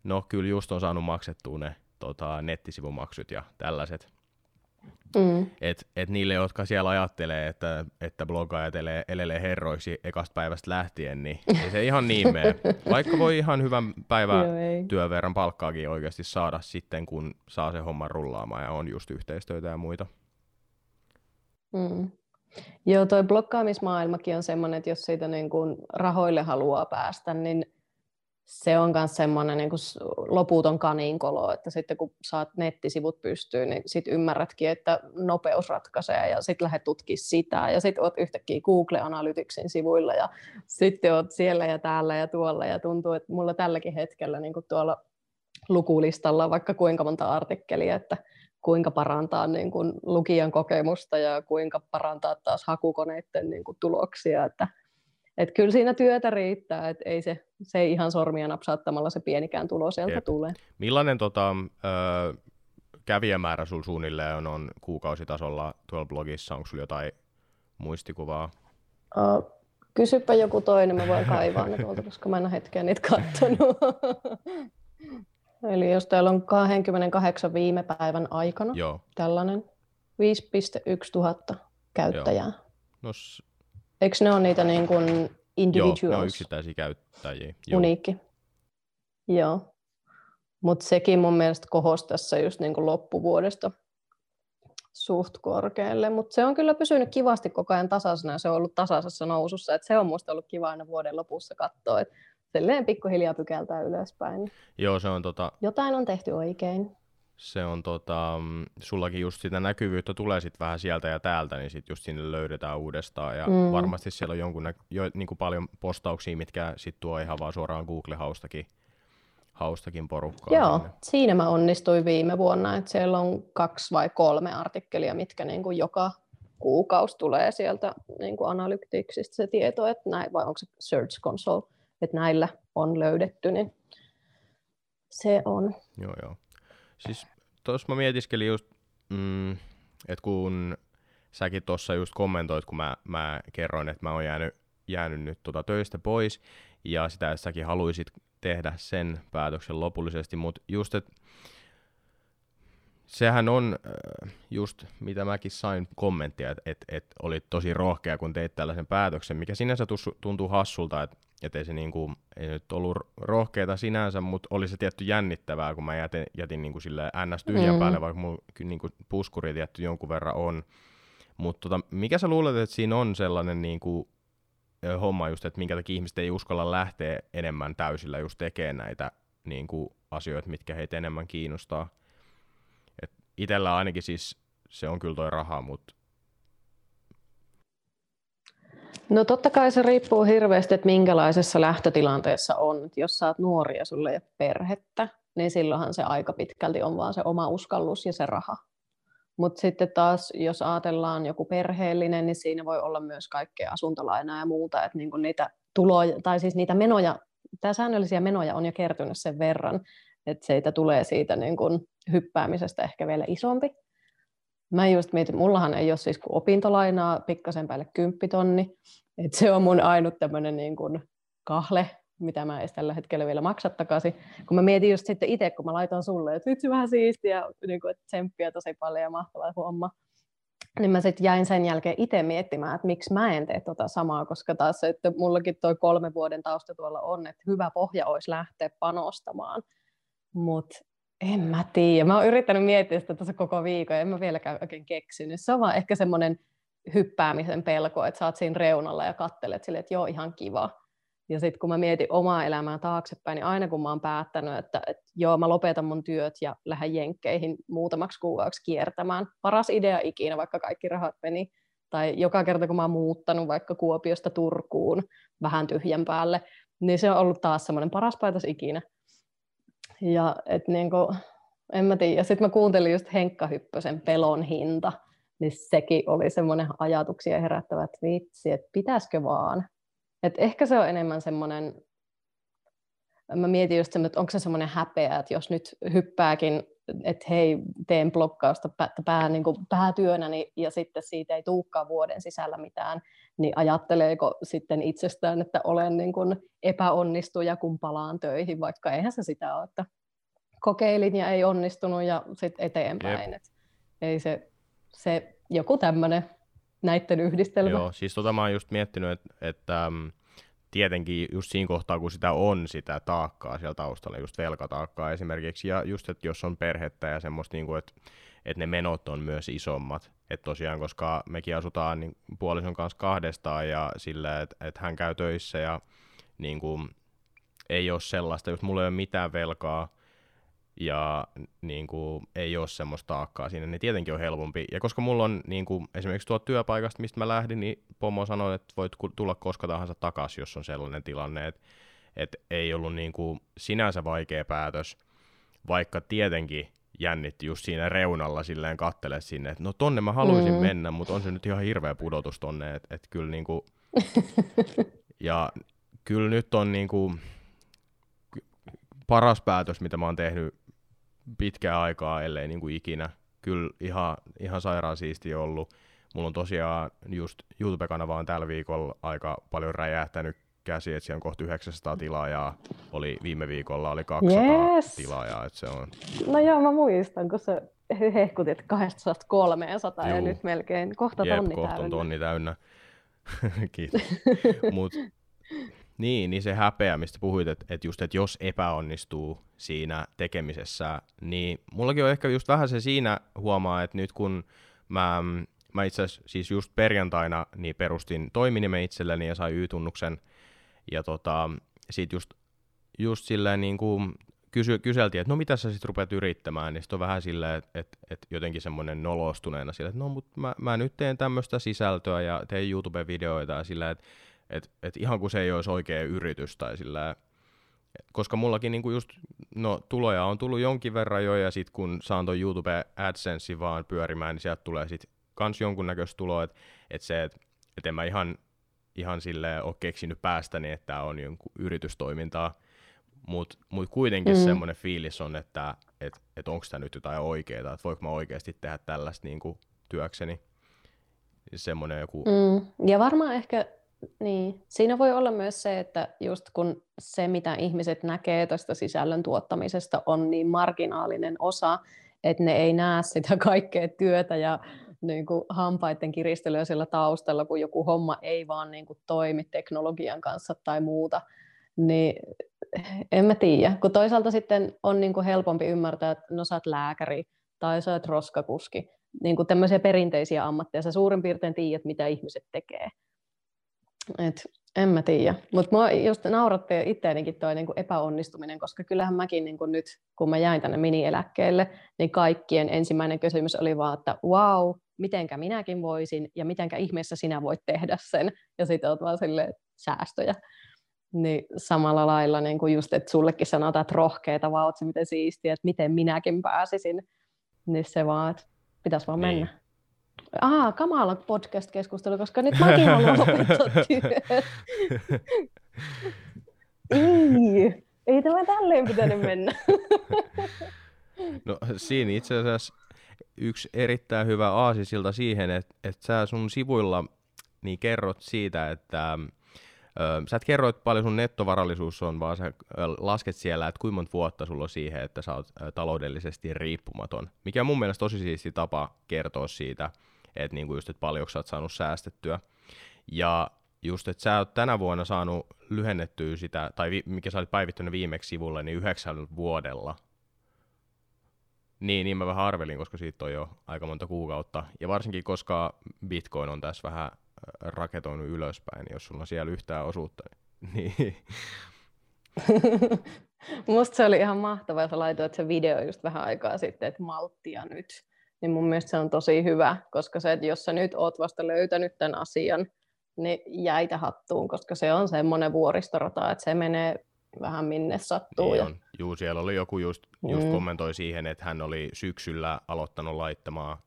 no kyllä just on saanut maksettua ne tota, nettisivumaksut ja tällaiset, Mm. Et, et niille, jotka siellä ajattelee, että, että blogaajat elelee herroiksi ekasta päivästä lähtien, niin ei se ihan niin mene. Vaikka voi ihan hyvän päivän työn verran palkkaakin oikeasti saada sitten, kun saa se homman rullaamaan ja on just yhteistyötä ja muita. Mm. Joo, toi blokkaamismaailmakin on semmoinen, että jos siitä niin kun rahoille haluaa päästä, niin se on myös semmoinen niin loputon kaninkolo, että sitten kun saat nettisivut pystyyn, niin sitten ymmärrätkin, että nopeus ratkaisee ja sitten lähdet tutkimaan sitä ja sitten oot yhtäkkiä Google Analyticsin sivuilla ja sitten oot siellä ja täällä ja tuolla ja tuntuu, että mulla tälläkin hetkellä niin kuin tuolla lukulistalla vaikka kuinka monta artikkelia, että kuinka parantaa niin kuin lukijan kokemusta ja kuinka parantaa taas hakukoneiden niin kuin tuloksia, että et kyllä siinä työtä riittää, että ei se, se ei ihan sormia napsauttamalla se pienikään tulo sieltä Jep. tulee. Millainen tota, ö, kävijämäärä sinulla suunnilleen on, on kuukausitasolla tuolla blogissa? Onko sinulla jotain muistikuvaa? Uh, kysypä joku toinen, mä voin kaivaa ne tuolta, koska mä en ole hetkeä niitä katsonut. Eli jos täällä on 28 viime päivän aikana Joo. tällainen 5,1 tuhatta käyttäjää. Joo. No, Eikö ne ole niitä niin kuin individuals? Joo, ne on yksittäisiä käyttäjiä. Joo. Uniikki. Joo. Mutta sekin mun mielestä kohos tässä just niin kuin loppuvuodesta suht korkealle, mutta se on kyllä pysynyt kivasti koko ajan tasaisena ja se on ollut tasaisessa nousussa, että se on musta ollut kiva aina vuoden lopussa katsoa, että silleen pikkuhiljaa pykältää ylöspäin. Joo, se on tota... Jotain on tehty oikein se on tota, sullakin just sitä näkyvyyttä tulee sitten vähän sieltä ja täältä, niin sitten just sinne löydetään uudestaan. Ja mm. varmasti siellä on jonkun nä- jo, niin kuin paljon postauksia, mitkä sitten tuo ihan vaan suoraan Google-haustakin haustakin porukkaa. Joo, sinne. siinä mä onnistuin viime vuonna, että siellä on kaksi vai kolme artikkelia, mitkä niin kuin joka kuukausi tulee sieltä niin kuin Analyticsista se tieto, että näin, vai onko se Search Console, että näillä on löydetty, niin se on. Joo, joo. Siis tuossa mä mietiskelin just, mm, että kun säkin tuossa just kommentoit, kun mä, mä kerroin, että mä oon jäänyt jäänyt nyt tota töistä pois, ja sitä, että säkin haluaisit tehdä sen päätöksen lopullisesti, mutta just, että sehän on äh, just, mitä mäkin sain kommenttia, että et, et olit tosi rohkea, kun teit tällaisen päätöksen, mikä sinänsä tuntuu hassulta, että et ei se niinku, ei nyt ollut rohkeita sinänsä, mutta oli se tietty jännittävää, kun mä jätin, jätin niinku sille ns. tyhjän mm. päälle, vaikka mulla niinku puskuri tietty jonkun verran on. Mutta tota, mikä sä luulet, että siinä on sellainen niinku, homma just, että minkä takia ihmiset ei uskalla lähteä enemmän täysillä just tekemään näitä niinku, asioita, mitkä heitä enemmän kiinnostaa? Itellä ainakin siis se on kyllä toi raha, mutta No totta kai se riippuu hirveästi, että minkälaisessa lähtötilanteessa on. Jos sä oot nuori ja sulle ei ole perhettä, niin silloinhan se aika pitkälti on vaan se oma uskallus ja se raha. Mutta sitten taas, jos ajatellaan joku perheellinen, niin siinä voi olla myös kaikkea asuntolainaa ja muuta, että niinku niitä tuloja, tai siis niitä menoja, tämä säännöllisiä menoja on jo kertynyt sen verran, että siitä tulee siitä niin kuin hyppäämisestä ehkä vielä isompi. Mä just mietin, mullahan ei ole siis kuin opintolainaa pikkasen päälle kymppitonni, että se on mun ainut tämmöinen niin kuin kahle, mitä mä en tällä hetkellä vielä maksa takaisin. Kun mä mietin just sitten itse, kun mä laitan sulle, että vitsi vähän siistiä, niin kuin, että tsemppiä tosi paljon ja mahtavaa homma, niin mä sitten jäin sen jälkeen itse miettimään, että miksi mä en tee tota samaa, koska taas että mullakin toi kolme vuoden tausta tuolla on, että hyvä pohja olisi lähteä panostamaan. Mutta en mä tiedä. Mä oon yrittänyt miettiä sitä tässä koko viikon, en mä vieläkään oikein keksinyt. Se on vaan ehkä semmoinen hyppäämisen pelko, että sä oot siinä reunalla ja kattelet silleen, että joo, ihan kiva. Ja sitten kun mä mietin omaa elämää taaksepäin, niin aina kun mä oon päättänyt, että, että joo, mä lopetan mun työt ja lähden jenkkeihin muutamaksi kuukaudeksi kiertämään. Paras idea ikinä, vaikka kaikki rahat meni. Tai joka kerta, kun mä oon muuttanut vaikka Kuopiosta Turkuun vähän tyhjän päälle, niin se on ollut taas semmoinen paras päätös ikinä. Ja et niinku, en mä tiedä. Sitten mä kuuntelin just Henkka Hyppösen Pelon hinta, niin sekin oli semmoinen ajatuksia herättävä, että vitsi, että pitäisikö vaan. Et ehkä se on enemmän semmoinen, mä mietin just semmoinen, että onko se semmoinen häpeä, että jos nyt hyppääkin, että hei, teen blokkausta pää, niin kuin päätyönäni ja sitten siitä ei tulekaan vuoden sisällä mitään, niin ajatteleeko sitten itsestään, että olen niin kuin epäonnistuja, kun palaan töihin, vaikka eihän se sitä ole, että kokeilin ja ei onnistunut ja sitten eteenpäin. Et ei se, se joku tämmöinen näiden yhdistelmä. Joo, siis tota mä oon just miettinyt, että, että mm, tietenkin just siinä kohtaa, kun sitä on sitä taakkaa siellä taustalla, just velkataakkaa esimerkiksi, ja just, että jos on perhettä ja semmoista, niin kuin, että, että ne menot on myös isommat, että tosiaan, koska mekin asutaan niin puolison kanssa kahdestaan ja sillä, että, että hän käy töissä ja niin kuin, ei ole sellaista, jos mulla ei ole mitään velkaa, ja niin kuin, ei ole semmoista taakkaa siinä, niin tietenkin on helpompi. Ja koska mulla on niin kuin, esimerkiksi tuo työpaikasta, mistä mä lähdin, niin Pomo sanoi, että voit tulla koska tahansa takaisin, jos on sellainen tilanne, että, että ei ollut niin kuin, sinänsä vaikea päätös, vaikka tietenkin jännitti just siinä reunalla silleen kattele sinne, että no tonne mä haluaisin mm. mennä, mutta on se nyt ihan hirveä pudotus tonne, että, että kyllä niin kuin, ja kyllä nyt on niin kuin, paras päätös, mitä mä oon tehnyt pitkää aikaa, ellei niin kuin ikinä. Kyllä ihan, ihan sairaan siisti ollut. Mulla on tosiaan just YouTube-kanava on tällä viikolla aika paljon räjähtänyt käsi, että siellä on kohta 900 tilaajaa. Oli, viime viikolla oli 200 yes. tilaajaa. Että se on... No joo, mä muistan, kun se hehkutit, että 200 300 ja nyt melkein kohta Jep, tonni kohta täynnä. on tonni täynnä. Kiitos. Mut niin, niin se häpeä, mistä puhuit, että, että just, että jos epäonnistuu siinä tekemisessä, niin mullakin on ehkä just vähän se siinä huomaa, että nyt kun mä, mä itse asiassa siis just perjantaina niin perustin toiminimen itselleni ja sai Y-tunnuksen, ja tota, sit just, just silleen niin kuin kysy, kyseltiin, että no mitä sä sitten rupeat yrittämään, niin sitten on vähän silleen, että, että, että jotenkin semmoinen nolostuneena silleen, että no mut mä, mä nyt teen tämmöistä sisältöä ja teen YouTube-videoita ja silleen, että et, et ihan kuin se ei olisi oikea yritys tai sillä koska mullakin niinku just, no tuloja on tullut jonkin verran jo, ja sitten kun saan ton YouTube AdSense vaan pyörimään, niin sieltä tulee sitten kans jonkunnäköistä tuloa, että et se, että et en mä ihan, ihan sille ole keksinyt päästäni, että tämä on jonkun yritystoimintaa, mutta mut kuitenkin mm. semmoinen fiilis on, että et, et onko tämä nyt jotain oikeaa, että voiko mä oikeasti tehdä tällaista niinku työkseni. Semmoinen joku... Mm. Ja varmaan ehkä niin. Siinä voi olla myös se, että just kun se, mitä ihmiset näkee tästä sisällön tuottamisesta, on niin marginaalinen osa, että ne ei näe sitä kaikkea työtä ja niin kuin hampaiden kiristelyä siellä taustalla, kun joku homma ei vaan niin kuin toimi teknologian kanssa tai muuta, niin en mä tiedä. Kun toisaalta sitten on niin kuin helpompi ymmärtää, että no sä oot lääkäri tai sä oot roskakuski, niin kuin tämmöisiä perinteisiä ammatteja, sä suurin piirtein tiedät, mitä ihmiset tekee. Et, en mä tiedä. Mutta mua just nauratti itseänikin toi niinku epäonnistuminen, koska kyllähän mäkin niinku nyt, kun mä jäin tänne minieläkkeelle, niin kaikkien ensimmäinen kysymys oli vaan, että wow, mitenkä minäkin voisin ja mitenkä ihmeessä sinä voit tehdä sen. Ja sitten oot vaan silleen, säästöjä. Niin samalla lailla niin kuin just, että sullekin sanotaan, että rohkeita, vaan oot se miten siistiä, että miten minäkin pääsisin. Niin se vaan, että pitäisi vaan niin. Aa, kamala podcast-keskustelu, koska nyt mäkin haluan lopettaa ei, ei tämä tälleen pitänyt mennä. no siinä itse asiassa yksi erittäin hyvä aasisilta siihen, että, että sä sun sivuilla niin kerrot siitä, että ö, sä et kerro, että paljon sun nettovarallisuus on, vaan sä lasket siellä, että kuinka monta vuotta sulla on siihen, että sä oot taloudellisesti riippumaton. Mikä on mun mielestä tosi siisti tapa kertoa siitä, että niinku just, että paljonko sä oot saanut säästettyä. Ja just, että sä oot tänä vuonna saanut lyhennettyä sitä, tai vi, mikä sä olit päivittänyt viimeksi sivulle, niin yhdeksän vuodella. Niin, niin mä vähän arvelin, koska siitä on jo aika monta kuukautta. Ja varsinkin, koska Bitcoin on tässä vähän raketoinut ylöspäin, niin jos sulla on siellä yhtään osuutta, niin... niin. Musta se oli ihan mahtavaa, että laitoit se video just vähän aikaa sitten, että malttia nyt niin mun mielestä se on tosi hyvä, koska se, että jos sä nyt oot vasta löytänyt tämän asian, niin jäitä hattuun, koska se on semmoinen vuoristorata, että se menee vähän minne sattuu. Niin ja... on. Juu, siellä oli joku just, just mm. kommentoi siihen, että hän oli syksyllä aloittanut laittamaan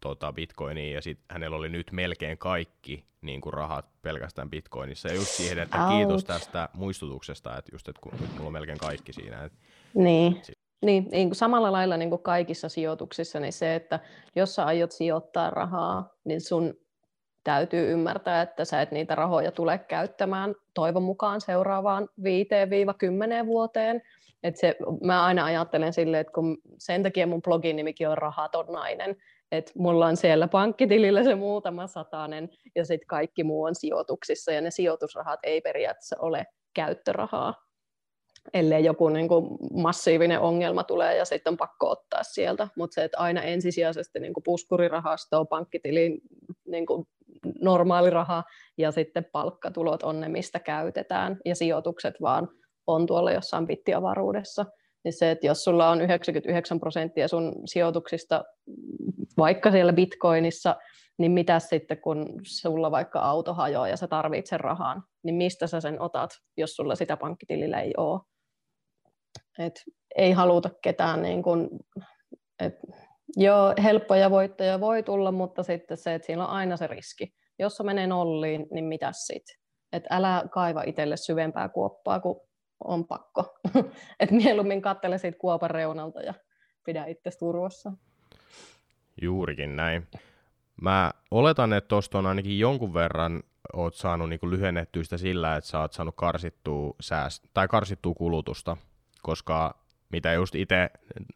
tota, bitcoiniin ja sitten hänellä oli nyt melkein kaikki niin kuin rahat pelkästään bitcoinissa. Ja just siihen, että Ouch. kiitos tästä muistutuksesta, että just, että kun nyt mulla on melkein kaikki siinä. Että niin. Sit niin, niin kuin samalla lailla niin kuin kaikissa sijoituksissa, niin se, että jos sä aiot sijoittaa rahaa, niin sun täytyy ymmärtää, että sä et niitä rahoja tule käyttämään toivon mukaan seuraavaan 5-10 vuoteen. Et se, mä aina ajattelen silleen, että kun sen takia mun blogin nimikin on rahaton nainen, että mulla on siellä pankkitilillä se muutama satanen ja sitten kaikki muu on sijoituksissa ja ne sijoitusrahat ei periaatteessa ole käyttörahaa ellei joku niin kuin massiivinen ongelma tulee ja sitten on pakko ottaa sieltä. Mutta se, että aina ensisijaisesti niin kuin puskurirahasto, pankkitili, niin kuin normaali raha ja sitten palkkatulot on ne, mistä käytetään ja sijoitukset vaan on tuolla jossain bittiavaruudessa. Niin se, että jos sulla on 99 prosenttia sun sijoituksista vaikka siellä bitcoinissa, niin mitä sitten, kun sulla vaikka auto hajoaa ja sä tarvitset sen rahan, niin mistä sä sen otat, jos sulla sitä pankkitilillä ei ole. Et ei haluta ketään, niin kun, et, joo, helppoja voittoja voi tulla, mutta sitten se, että siinä on aina se riski. Jos se menee nolliin, niin mitä sitten? Et älä kaiva itselle syvempää kuoppaa, kun on pakko. Et mieluummin kattele siitä kuopan reunalta ja pidä itse turvassa. Juurikin näin. Mä oletan, että tuosta on ainakin jonkun verran oot saanut niin lyhennettyä sitä sillä, että sä oot saanut karsittua, sääst- tai karsittua kulutusta koska mitä just itse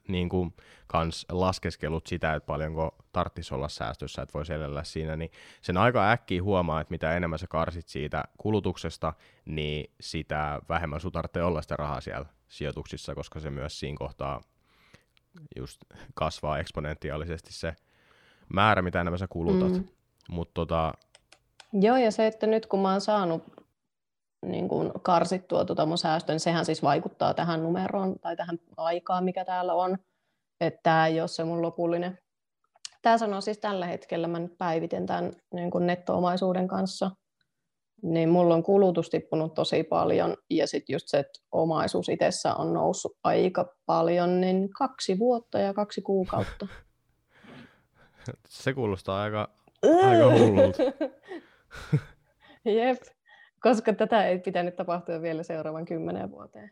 niin kuin, kans laskeskelut sitä, että paljonko tarttisi olla säästössä, että voisi elellä siinä, niin sen aika äkkiä huomaa, että mitä enemmän sä karsit siitä kulutuksesta, niin sitä vähemmän sun tarvitsee olla sitä rahaa siellä sijoituksissa, koska se myös siinä kohtaa just kasvaa eksponentiaalisesti se määrä, mitä enemmän sä kulutat. Mm. Mut tota... Joo, ja se, että nyt kun mä oon saanut niin kuin karsittua tuota mun säästöä, niin sehän siis vaikuttaa tähän numeroon tai tähän aikaan, mikä täällä on. Että tämä ei ole se mun lopullinen. Tämä sanoo siis tällä hetkellä, mä nyt päivitän tämän niin kuin netto-omaisuuden kanssa, niin mulla on kulutus tippunut tosi paljon ja sitten just se, että omaisuus itsessä on noussut aika paljon, niin kaksi vuotta ja kaksi kuukautta. Se kuulostaa aika, aika hullulta. Jep koska tätä ei pitänyt tapahtua vielä seuraavan kymmenen vuoteen.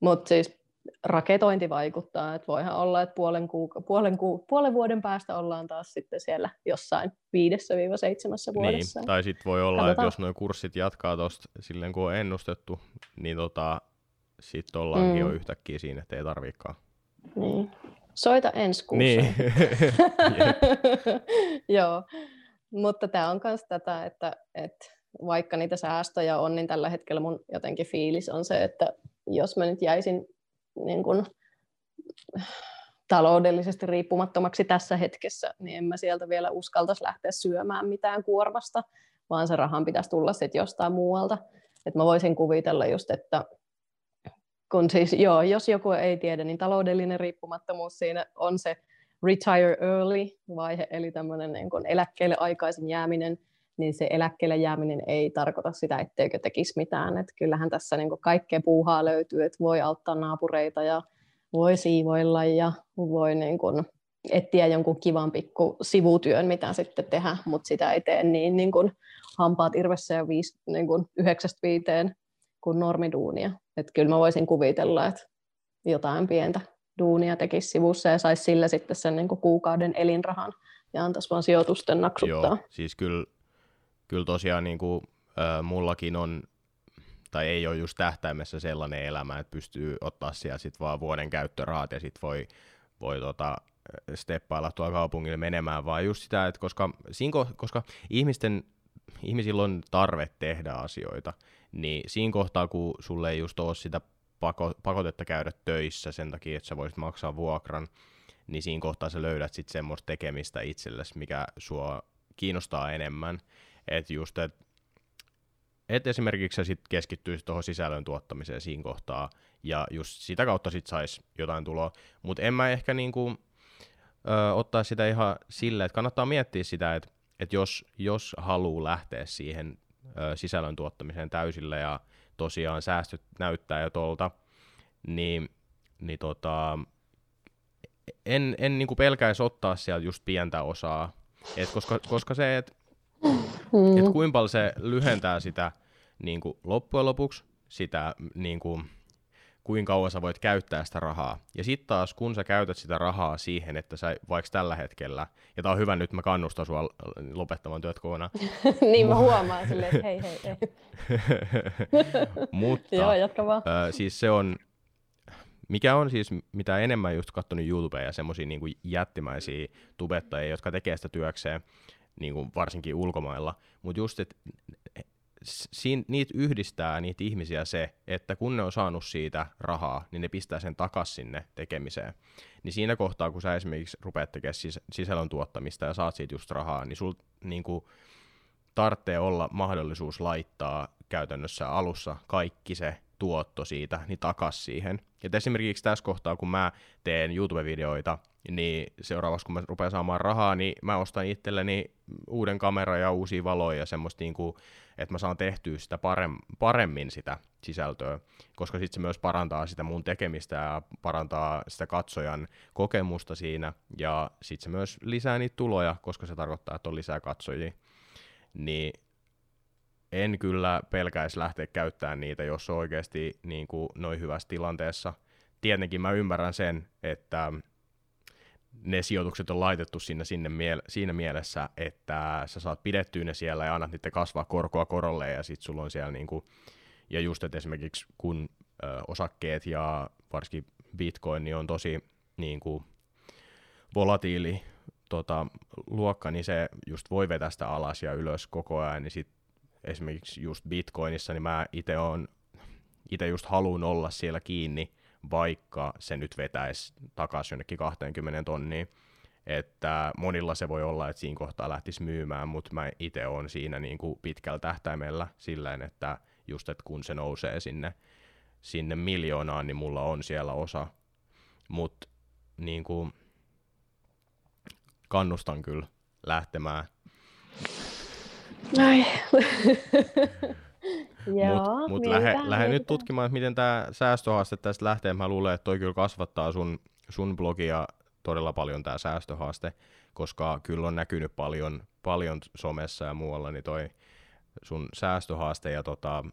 Mutta siis raketointi vaikuttaa, että voihan olla, että puolen, kuuka- puolen, ku- puolen vuoden päästä ollaan taas sitten siellä jossain viidessä viiva seitsemässä vuodessa. Niin, tai sitten voi olla, Katsotaan. että jos nuo kurssit jatkaa tuosta silleen kun on ennustettu, niin tota, sitten ollaankin Mm. jo yhtäkkiä siinä, että ei tarviikaan. Niin. Soita ensi kuussa. Niin. Joo, mutta tämä on myös tätä, että, että vaikka niitä säästöjä on, niin tällä hetkellä mun jotenkin fiilis on se, että jos mä nyt jäisin niin kun, taloudellisesti riippumattomaksi tässä hetkessä, niin en mä sieltä vielä uskaltaisi lähteä syömään mitään kuormasta, vaan se rahan pitäisi tulla sitten jostain muualta. Et mä voisin kuvitella just, että kun siis, joo, jos joku ei tiedä, niin taloudellinen riippumattomuus siinä on se retire early vaihe, eli tämmöinen niin eläkkeelle aikaisin jääminen, niin se eläkkeelle jääminen ei tarkoita sitä, etteikö tekisi mitään. Et kyllähän tässä niin kaikkea puuhaa löytyy, että voi auttaa naapureita ja voi siivoilla ja voi niin kuin etsiä jonkun kivan pikku sivutyön, mitä sitten tehdä, mutta sitä ei tee niin, niin kuin hampaat irvessä ja viisi, niin kuin yhdeksästä viiteen kuin normiduunia. Että kyllä mä voisin kuvitella, että jotain pientä duunia tekisi sivussa ja saisi sillä sitten sen niin kuin kuukauden elinrahan ja antaisi vaan sijoitusten naksuttaa. Joo, siis kyllä, kyllä tosiaan niin kuin, äh, mullakin on, tai ei ole just tähtäimessä sellainen elämä, että pystyy ottaa siellä sit vaan vuoden käyttörahat ja sitten voi, voi tota, steppailla tuolla kaupungille menemään, vaan just sitä, että koska, siinä, ko- koska ihmisten, ihmisillä on tarve tehdä asioita, niin siinä kohtaa, kun sulle ei just ole sitä pako, pakotetta käydä töissä sen takia, että sä voisit maksaa vuokran, niin siinä kohtaa sä löydät sitten semmoista tekemistä itsellesi, mikä sua kiinnostaa enemmän. Että just, että et esimerkiksi sä sit keskittyisit tuohon sisällön tuottamiseen siinä kohtaa, ja just sitä kautta sit sais jotain tuloa. Mutta en mä ehkä niinku, ö, ottaa sitä ihan sillä, että kannattaa miettiä sitä, että et jos, jos haluaa lähteä siihen ö, sisällön tuottamiseen täysillä, ja tosiaan säästöt näyttää jo tuolta, niin, niin tota, en, en niinku pelkäisi ottaa sieltä just pientä osaa, et koska, koska se, että Mm. et kuinka paljon se lyhentää sitä niin kuin loppujen lopuksi, sitä niin kuin, kuinka kauan sä voit käyttää sitä rahaa. Ja sitten taas, kun sä käytät sitä rahaa siihen, että sä vaikka tällä hetkellä, ja tää on hyvä nyt, mä kannustan sua lopettamaan työt kokonaan, niin mä huomaan silleen, että hei hei hei. mutta Joo, jatka vaan. Ö, siis se on, mikä on siis, mitä enemmän just katsonut YouTubea ja semmoisia niin jättimäisiä tubettajia, jotka tekee sitä työkseen, niin kuin varsinkin ulkomailla, mutta just, että siin, niitä yhdistää niitä ihmisiä se, että kun ne on saanut siitä rahaa, niin ne pistää sen takas sinne tekemiseen. Niin siinä kohtaa, kun sä esimerkiksi rupeat tekemään sis- sisällön tuottamista ja saat siitä just rahaa, niin sul niin kuin, tarvitsee olla mahdollisuus laittaa käytännössä alussa kaikki se tuotto siitä niin takas siihen. Et esimerkiksi tässä kohtaa, kun mä teen YouTube-videoita, niin seuraavaksi kun mä rupean saamaan rahaa, niin mä ostan itselleni uuden kameran ja uusia valoja ja semmoista, niin kuin, että mä saan tehtyä sitä parem- paremmin sitä sisältöä, koska sitten se myös parantaa sitä mun tekemistä ja parantaa sitä katsojan kokemusta siinä, ja sitten se myös lisää niitä tuloja, koska se tarkoittaa, että on lisää katsojia. Niin en kyllä pelkäisi lähteä käyttämään niitä, jos on oikeasti niin kuin noin hyvässä tilanteessa. Tietenkin mä ymmärrän sen, että ne sijoitukset on laitettu sinne, sinne miele- siinä mielessä, että sä saat pidettyä ne siellä ja annat niiden kasvaa korkoa korolle ja sit sulla on siellä niinku, ja just, että esimerkiksi kun ö, osakkeet ja varsinkin bitcoin niin on tosi niinku, volatiili tota, luokka, niin se just voi vetää sitä alas ja ylös koko ajan, niin sit esimerkiksi just bitcoinissa, niin mä itse on itse just haluan olla siellä kiinni, vaikka se nyt vetäisi takaisin jonnekin 20 tonniin. Että monilla se voi olla, että siinä kohtaa lähtisi myymään, mutta mä itse on siinä niin kuin pitkällä tähtäimellä silleen, että just, että kun se nousee sinne, sinne miljoonaan, niin mulla on siellä osa. Mutta niin kannustan kyllä lähtemään. Ai. Mutta mut lähde, lähde nyt tutkimaan, että miten tämä säästöhaaste tästä lähtee. Mä luulen, että toi kyllä kasvattaa sun, sun blogia todella paljon tämä säästöhaaste, koska kyllä on näkynyt paljon, paljon somessa ja muualla, niin toi sun säästöhaaste ja tota,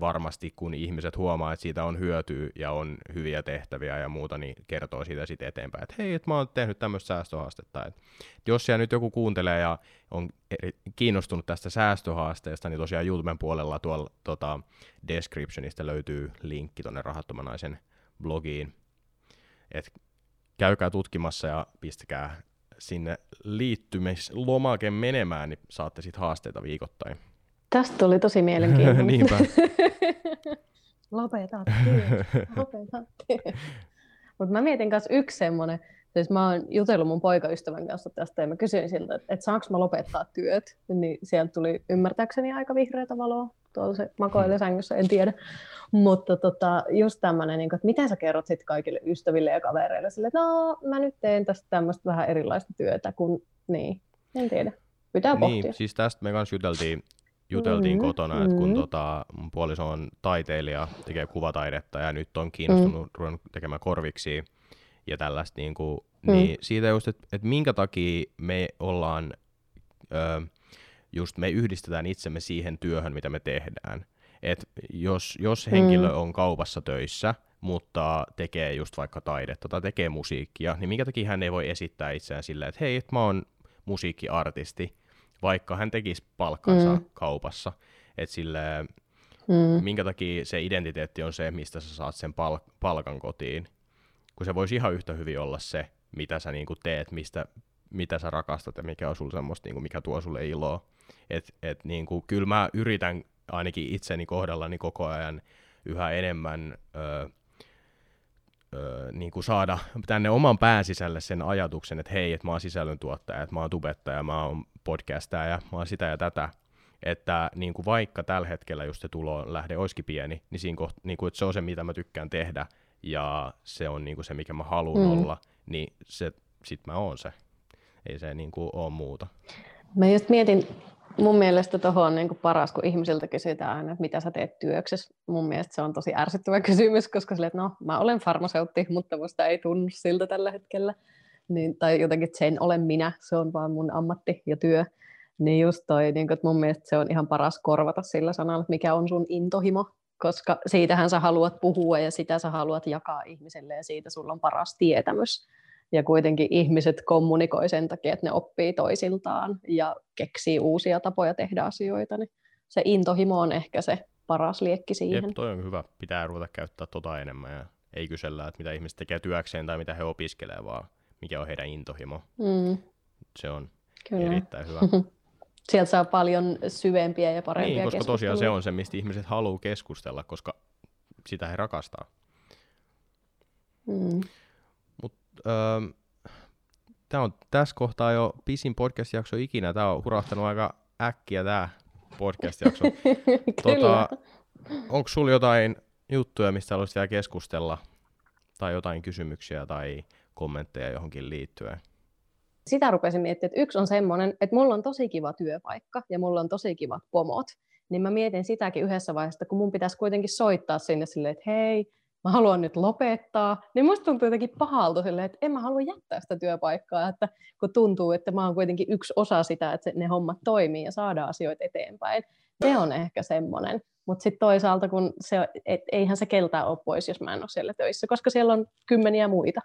varmasti kun ihmiset huomaa, että siitä on hyötyä ja on hyviä tehtäviä ja muuta, niin kertoo siitä sitten eteenpäin, että hei, että mä oon tehnyt tämmöistä säästöhaastetta. Et jos siellä nyt joku kuuntelee ja on kiinnostunut tästä säästöhaasteesta, niin tosiaan YouTuben puolella tuolla tota, descriptionista löytyy linkki tuonne Rahattoman naisen blogiin. Et käykää tutkimassa ja pistäkää sinne liittymislomake menemään, niin saatte sitten haasteita viikoittain. Tästä tuli tosi mielenkiintoinen. Niinpä. lopeta työ, lopeta työ. Mutta mä mietin myös yksi semmoinen, siis mä oon jutellut mun poikaystävän kanssa tästä ja mä kysyin siltä, että, että saanko mä lopettaa työt, niin sieltä tuli ymmärtääkseni aika vihreätä valoa, tuolla se makoilee sängyssä, en tiedä. Mutta tota, just tämmöinen, niin että miten sä kerrot sitten kaikille ystäville ja kavereille sille, että no mä nyt teen tästä tämmöistä vähän erilaista työtä, kun niin, en tiedä. Pitää niin, pohtia. siis tästä me kanssa juteltiin juteltiin mm-hmm. kotona, että kun mm-hmm. tota, mun puoliso on taiteilija, tekee kuvataidetta ja nyt on kiinnostunut mm. ruvennut tekemään korviksi ja tällaista, niin, kuin, mm. niin siitä just, että, että minkä takia me ollaan, ö, just me yhdistetään itsemme siihen työhön, mitä me tehdään. Et jos, jos henkilö mm. on kaupassa töissä, mutta tekee just vaikka taidetta tai tekee musiikkia, niin minkä takia hän ei voi esittää itseään silleen, että hei, että mä oon musiikkiartisti, vaikka hän tekisi palkkansa mm. kaupassa. Että sille, mm. minkä takia se identiteetti on se, mistä sä saat sen pal- palkan kotiin. Kun se voisi ihan yhtä hyvin olla se, mitä sä niinku teet, mistä, mitä sä rakastat ja mikä on sulle semmoista, niinku, mikä tuo sulle iloa. Et, et niinku, kyllä mä yritän ainakin itseni kohdallani koko ajan yhä enemmän ö, ö, niin kuin saada tänne oman pääsisälle sen ajatuksen, että hei, että mä oon sisällöntuottaja, että mä oon tubettaja, mä oon podcastaja ja mä oon sitä ja tätä. Että niin kuin vaikka tällä hetkellä just se tulo lähde olisikin pieni, niin, siinä koht, niin kuin, että se on se, mitä mä tykkään tehdä ja se on niin kuin se, mikä mä haluan mm. olla, niin se, sit mä oon se. Ei se niin kuin ole muuta. Mä just mietin mun mielestä tuohon on niin paras, kun ihmisiltä kysytään aina, että mitä sä teet työksessä. Mun mielestä se on tosi ärsyttävä kysymys, koska sille, että no, mä olen farmaseutti, mutta musta ei tunnu siltä tällä hetkellä. Niin, tai jotenkin, että sen olen minä, se on vaan mun ammatti ja työ. Niin just toi, niin kuin, että mun mielestä se on ihan paras korvata sillä sanalla, että mikä on sun intohimo, koska siitähän sä haluat puhua ja sitä sä haluat jakaa ihmiselle ja siitä sulla on paras tietämys ja kuitenkin ihmiset kommunikoi sen takia, että ne oppii toisiltaan ja keksii uusia tapoja tehdä asioita, niin se intohimo on ehkä se paras liekki siihen. Jep, toi on hyvä. Pitää ruveta käyttää tota enemmän ja ei kysellä, että mitä ihmiset tekee työkseen tai mitä he opiskelee, vaan mikä on heidän intohimo. Mm. Se on Kyllä. erittäin hyvä. Sieltä saa paljon syvempiä ja parempia Niin, koska tosiaan se on se, mistä ihmiset haluaa keskustella, koska sitä he rakastaa. Mm. Öö, tämä on tässä kohtaa jo pisin podcast-jakso ikinä. Tämä on hurahtanut aika äkkiä tämä podcast-jakso. tota, onko sulla jotain juttuja, mistä haluaisit vielä keskustella? Tai jotain kysymyksiä tai kommentteja johonkin liittyen? Sitä rupesin miettimään, että yksi on semmoinen, että mulla on tosi kiva työpaikka ja mulla on tosi kivat pomot. Niin mä mietin sitäkin yhdessä vaiheessa, kun mun pitäisi kuitenkin soittaa sinne silleen, että hei, mä haluan nyt lopettaa, niin musta tuntuu jotenkin pahalta silleen, että en mä halua jättää sitä työpaikkaa, että kun tuntuu, että mä oon kuitenkin yksi osa sitä, että ne hommat toimii ja saadaan asioita eteenpäin. Se on ehkä semmoinen. Mutta sitten toisaalta, kun se, et, eihän se keltää ole pois, jos mä en ole siellä töissä, koska siellä on kymmeniä muita.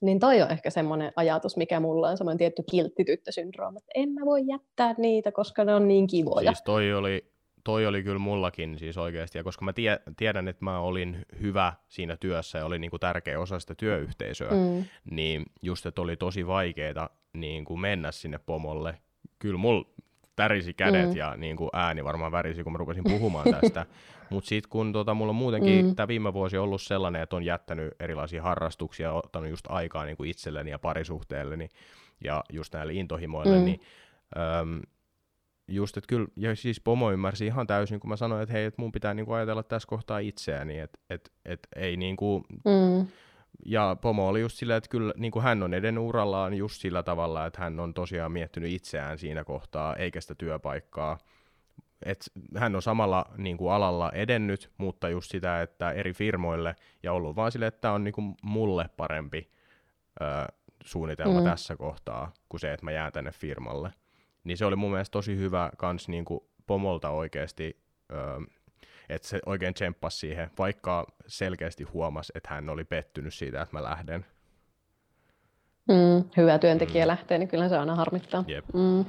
Niin toi on ehkä semmoinen ajatus, mikä mulla on semmoinen tietty kilttityttösyndrooma, että en mä voi jättää niitä, koska ne on niin kivoja. Siis toi oli toi oli kyllä mullakin siis oikeasti, ja koska mä tie, tiedän, että mä olin hyvä siinä työssä ja olin niin kuin tärkeä osa sitä työyhteisöä, mm. niin just, että oli tosi vaikeaa niin kuin mennä sinne pomolle. Kyllä mulla tärisi kädet mm. ja niin kuin ääni varmaan värisi, kun mä rupesin puhumaan tästä. Mutta sitten kun tota, mulla on muutenkin mm. tämä viime vuosi ollut sellainen, että on jättänyt erilaisia harrastuksia, ottanut just aikaa niin kuin itselleni ja parisuhteelleni ja just näille intohimoille, mm. niin öm, just, että kyllä, ja siis Pomo ymmärsi ihan täysin, kun mä sanoin, että hei, että mun pitää niinku ajatella tässä kohtaa itseäni, että et, et ei niinku, mm. Ja Pomo oli just silleen, että kyllä niinku hän on edennyt urallaan just sillä tavalla, että hän on tosiaan miettinyt itseään siinä kohtaa, eikä sitä työpaikkaa, et hän on samalla niin kuin alalla edennyt, mutta just sitä, että eri firmoille, ja ollut vaan sille, että tämä on niin kuin mulle parempi ö, suunnitelma mm. tässä kohtaa, kuin se, että mä jään tänne firmalle niin se oli mun mielestä tosi hyvä kans niin kuin pomolta oikeasti, öö, että se oikein tsemppasi siihen, vaikka selkeästi huomasi, että hän oli pettynyt siitä, että mä lähden. Mm, hyvä työntekijä mm. lähtee, niin kyllä se aina harmittaa. Jep. Mm.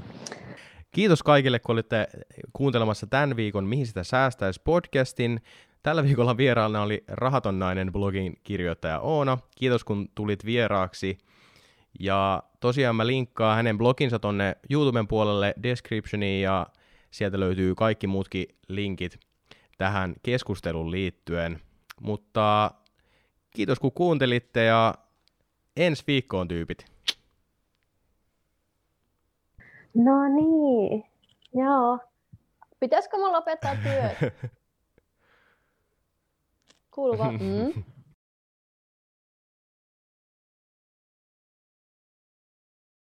Kiitos kaikille, kun olitte kuuntelemassa tämän viikon Mihin sitä säästäisi podcastin. Tällä viikolla vieraana oli Rahaton nainen blogin kirjoittaja Oona. Kiitos kun tulit vieraaksi. Ja tosiaan mä linkkaan hänen bloginsa tonne YouTuben puolelle descriptioniin ja sieltä löytyy kaikki muutkin linkit tähän keskusteluun liittyen. Mutta kiitos kun kuuntelitte ja ensi viikkoon tyypit. No niin, joo. Pitäisikö mun lopettaa työt? Kuuluuko? Mm.